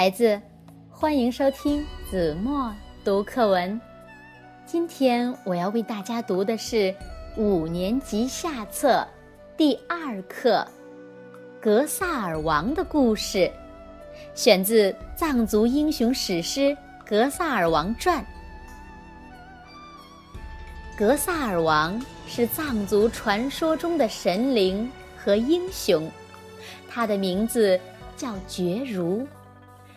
孩子，欢迎收听子墨读课文。今天我要为大家读的是五年级下册第二课《格萨尔王的故事》，选自藏族英雄史诗《格萨尔王传》。格萨尔王是藏族传说中的神灵和英雄，他的名字叫觉如，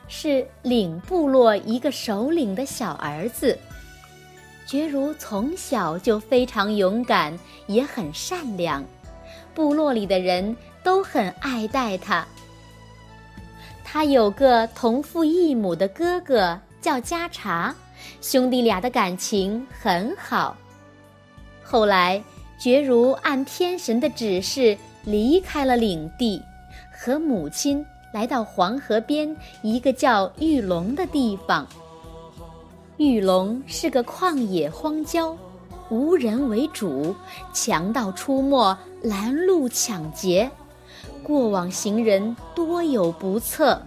是领部落一个首领的小儿子。觉如从小就非常勇敢，也很善良，部落里的人都很爱戴他。他有个同父异母的哥哥叫加查，兄弟俩的感情很好。后来，觉如按天神的指示离开了领地，和母亲来到黄河边一个叫玉龙的地方。玉龙是个旷野荒郊，无人为主，强盗出没，拦路抢劫，过往行人多有不测。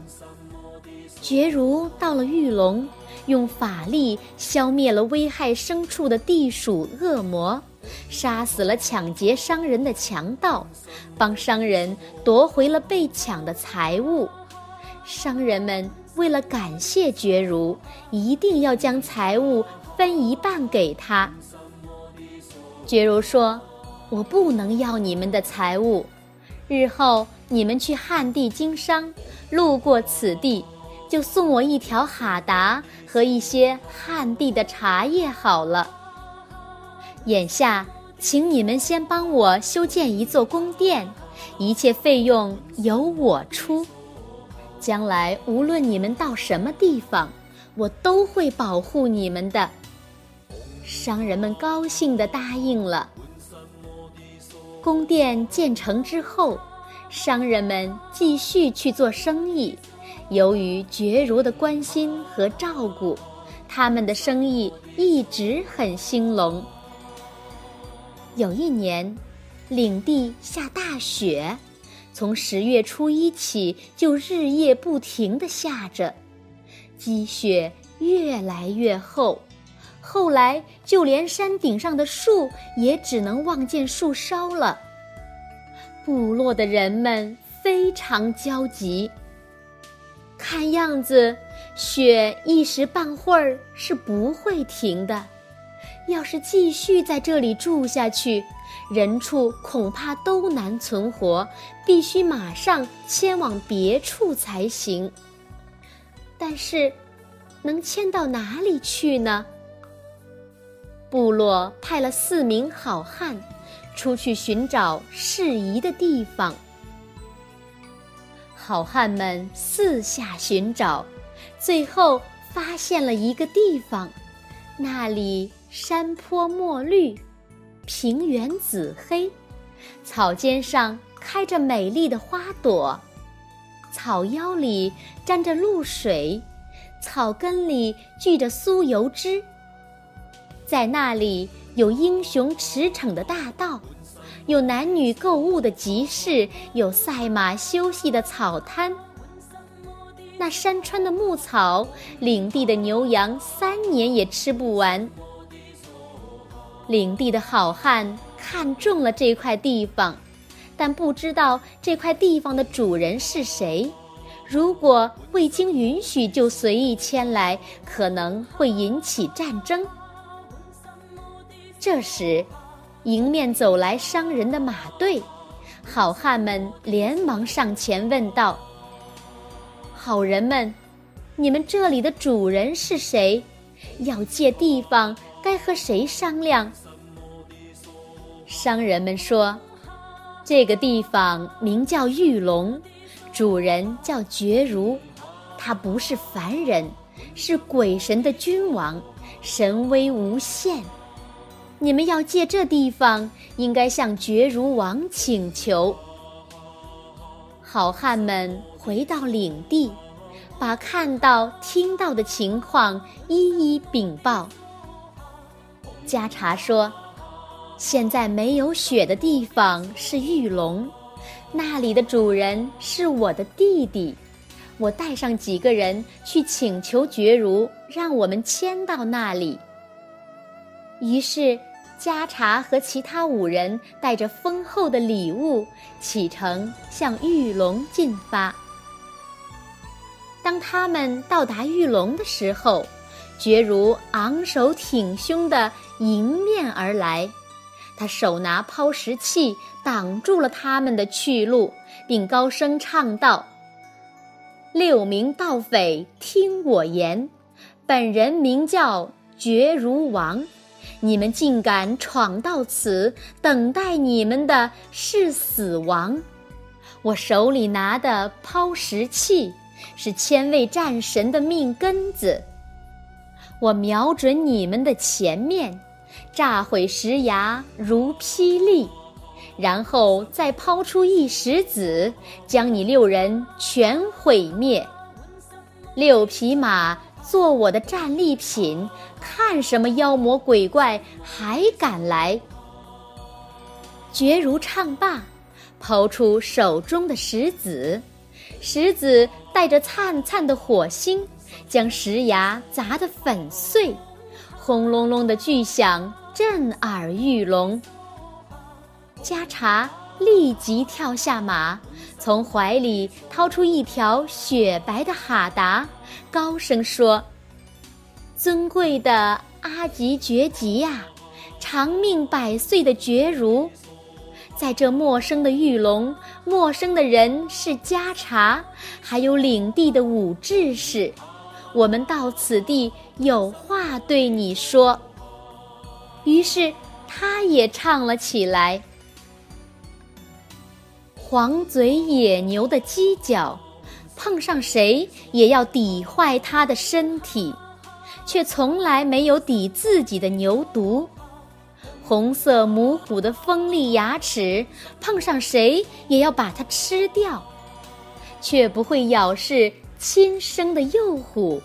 觉如到了玉龙，用法力消灭了危害牲畜的地鼠恶魔，杀死了抢劫商人的强盗，帮商人夺回了被抢的财物。商人们。为了感谢觉如，一定要将财物分一半给他。觉如说：“我不能要你们的财物，日后你们去汉地经商，路过此地，就送我一条哈达和一些汉地的茶叶好了。眼下，请你们先帮我修建一座宫殿，一切费用由我出。”将来无论你们到什么地方，我都会保护你们的。商人们高兴地答应了。宫殿建成之后，商人们继续去做生意。由于觉如的关心和照顾，他们的生意一直很兴隆。有一年，领地下大雪。从十月初一起，就日夜不停地下着，积雪越来越厚，后来就连山顶上的树也只能望见树梢了。部落的人们非常焦急，看样子雪一时半会儿是不会停的，要是继续在这里住下去。人畜恐怕都难存活，必须马上迁往别处才行。但是，能迁到哪里去呢？部落派了四名好汉，出去寻找适宜的地方。好汉们四下寻找，最后发现了一个地方，那里山坡墨绿。平原紫黑，草尖上开着美丽的花朵，草腰里沾着露水，草根里聚着酥油汁。在那里有英雄驰骋的大道，有男女购物的集市，有赛马休息的草滩。那山川的牧草，领地的牛羊三年也吃不完。领地的好汉看中了这块地方，但不知道这块地方的主人是谁。如果未经允许就随意迁来，可能会引起战争。这时，迎面走来商人的马队，好汉们连忙上前问道：“好人们，你们这里的主人是谁？要借地方？”该和谁商量？商人们说：“这个地方名叫玉龙，主人叫觉如，他不是凡人，是鬼神的君王，神威无限。你们要借这地方，应该向觉如王请求。”好汉们回到领地，把看到、听到的情况一一禀报。加查说：“现在没有雪的地方是玉龙，那里的主人是我的弟弟。我带上几个人去请求觉如，让我们迁到那里。”于是，迦查和其他五人带着丰厚的礼物启程向玉龙进发。当他们到达玉龙的时候，觉如昂首挺胸地迎面而来，他手拿抛石器挡住了他们的去路，并高声唱道：“六名盗匪，听我言，本人名叫觉如王，你们竟敢闯到此，等待你们的是死亡。我手里拿的抛石器。”是千位战神的命根子。我瞄准你们的前面，炸毁石崖如霹雳，然后再抛出一石子，将你六人全毁灭。六匹马做我的战利品，看什么妖魔鬼怪还敢来？绝如唱罢，抛出手中的石子。石子带着灿灿的火星，将石崖砸得粉碎，轰隆隆的巨响震耳欲聋。迦查立即跳下马，从怀里掏出一条雪白的哈达，高声说：“尊贵的阿吉觉吉呀，长命百岁的觉如。”在这陌生的玉龙，陌生的人是家茶，还有领地的武志士。我们到此地有话对你说。于是他也唱了起来：黄嘴野牛的犄角，碰上谁也要抵坏他的身体，却从来没有抵自己的牛犊。红色母虎的锋利牙齿，碰上谁也要把它吃掉，却不会咬噬亲生的幼虎。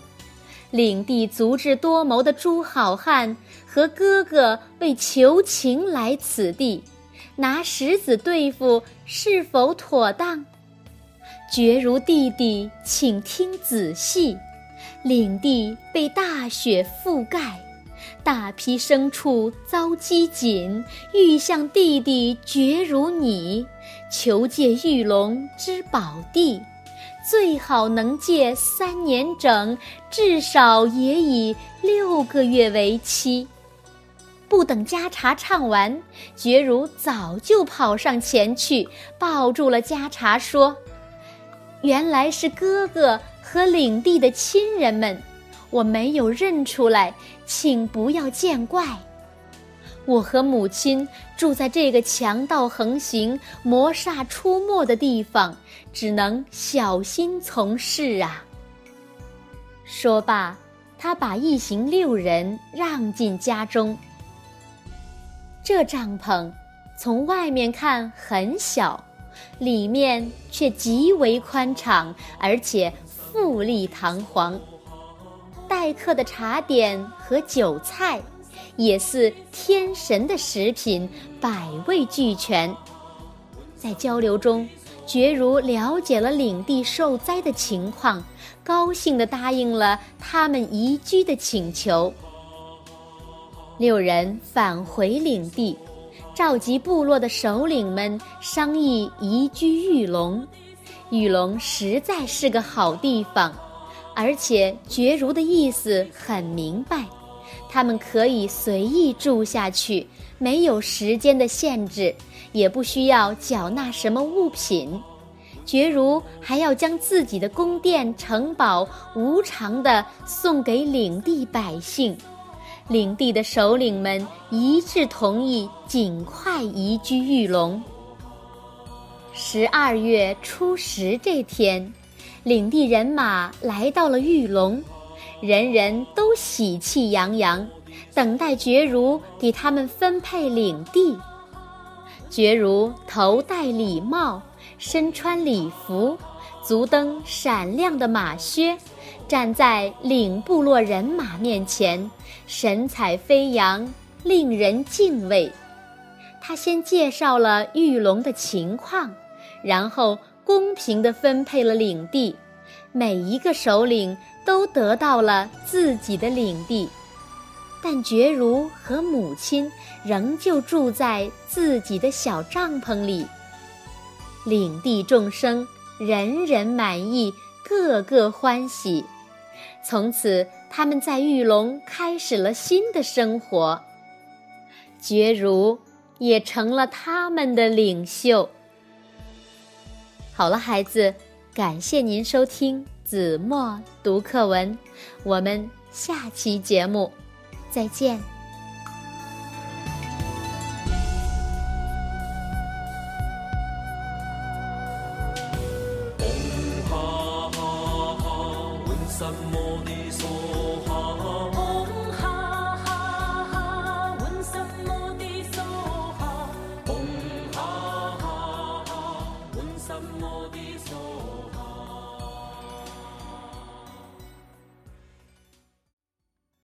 领地足智多谋的朱好汉和哥哥为求情来此地，拿石子对付是否妥当？绝如弟弟，请听仔细。领地被大雪覆盖。大批牲畜遭饥馑，欲向弟弟绝如你，求借玉龙之宝地，最好能借三年整，至少也以六个月为期。不等家茶唱完，觉如早就跑上前去，抱住了家茶，说：“原来是哥哥和领地的亲人们。”我没有认出来，请不要见怪。我和母亲住在这个强盗横行、魔煞出没的地方，只能小心从事啊。说罢，他把一行六人让进家中。这帐篷从外面看很小，里面却极为宽敞，而且富丽堂皇。待客的茶点和酒菜，也似天神的食品，百味俱全。在交流中，觉如了解了领地受灾的情况，高兴地答应了他们移居的请求。六人返回领地，召集部落的首领们商议移居玉龙。玉龙实在是个好地方。而且觉如的意思很明白，他们可以随意住下去，没有时间的限制，也不需要缴纳什么物品。觉如还要将自己的宫殿城堡无偿地送给领地百姓，领地的首领们一致同意尽快移居玉龙。十二月初十这天。领地人马来到了玉龙，人人都喜气洋洋，等待觉如给他们分配领地。觉如头戴礼帽，身穿礼服，足蹬闪亮的马靴，站在领部落人马面前，神采飞扬，令人敬畏。他先介绍了玉龙的情况，然后。公平地分配了领地，每一个首领都得到了自己的领地，但觉如和母亲仍旧住在自己的小帐篷里。领地众生人人满意，个个欢喜。从此，他们在玉龙开始了新的生活。觉如也成了他们的领袖。好了，孩子，感谢您收听子墨读课文，我们下期节目再见。什么的？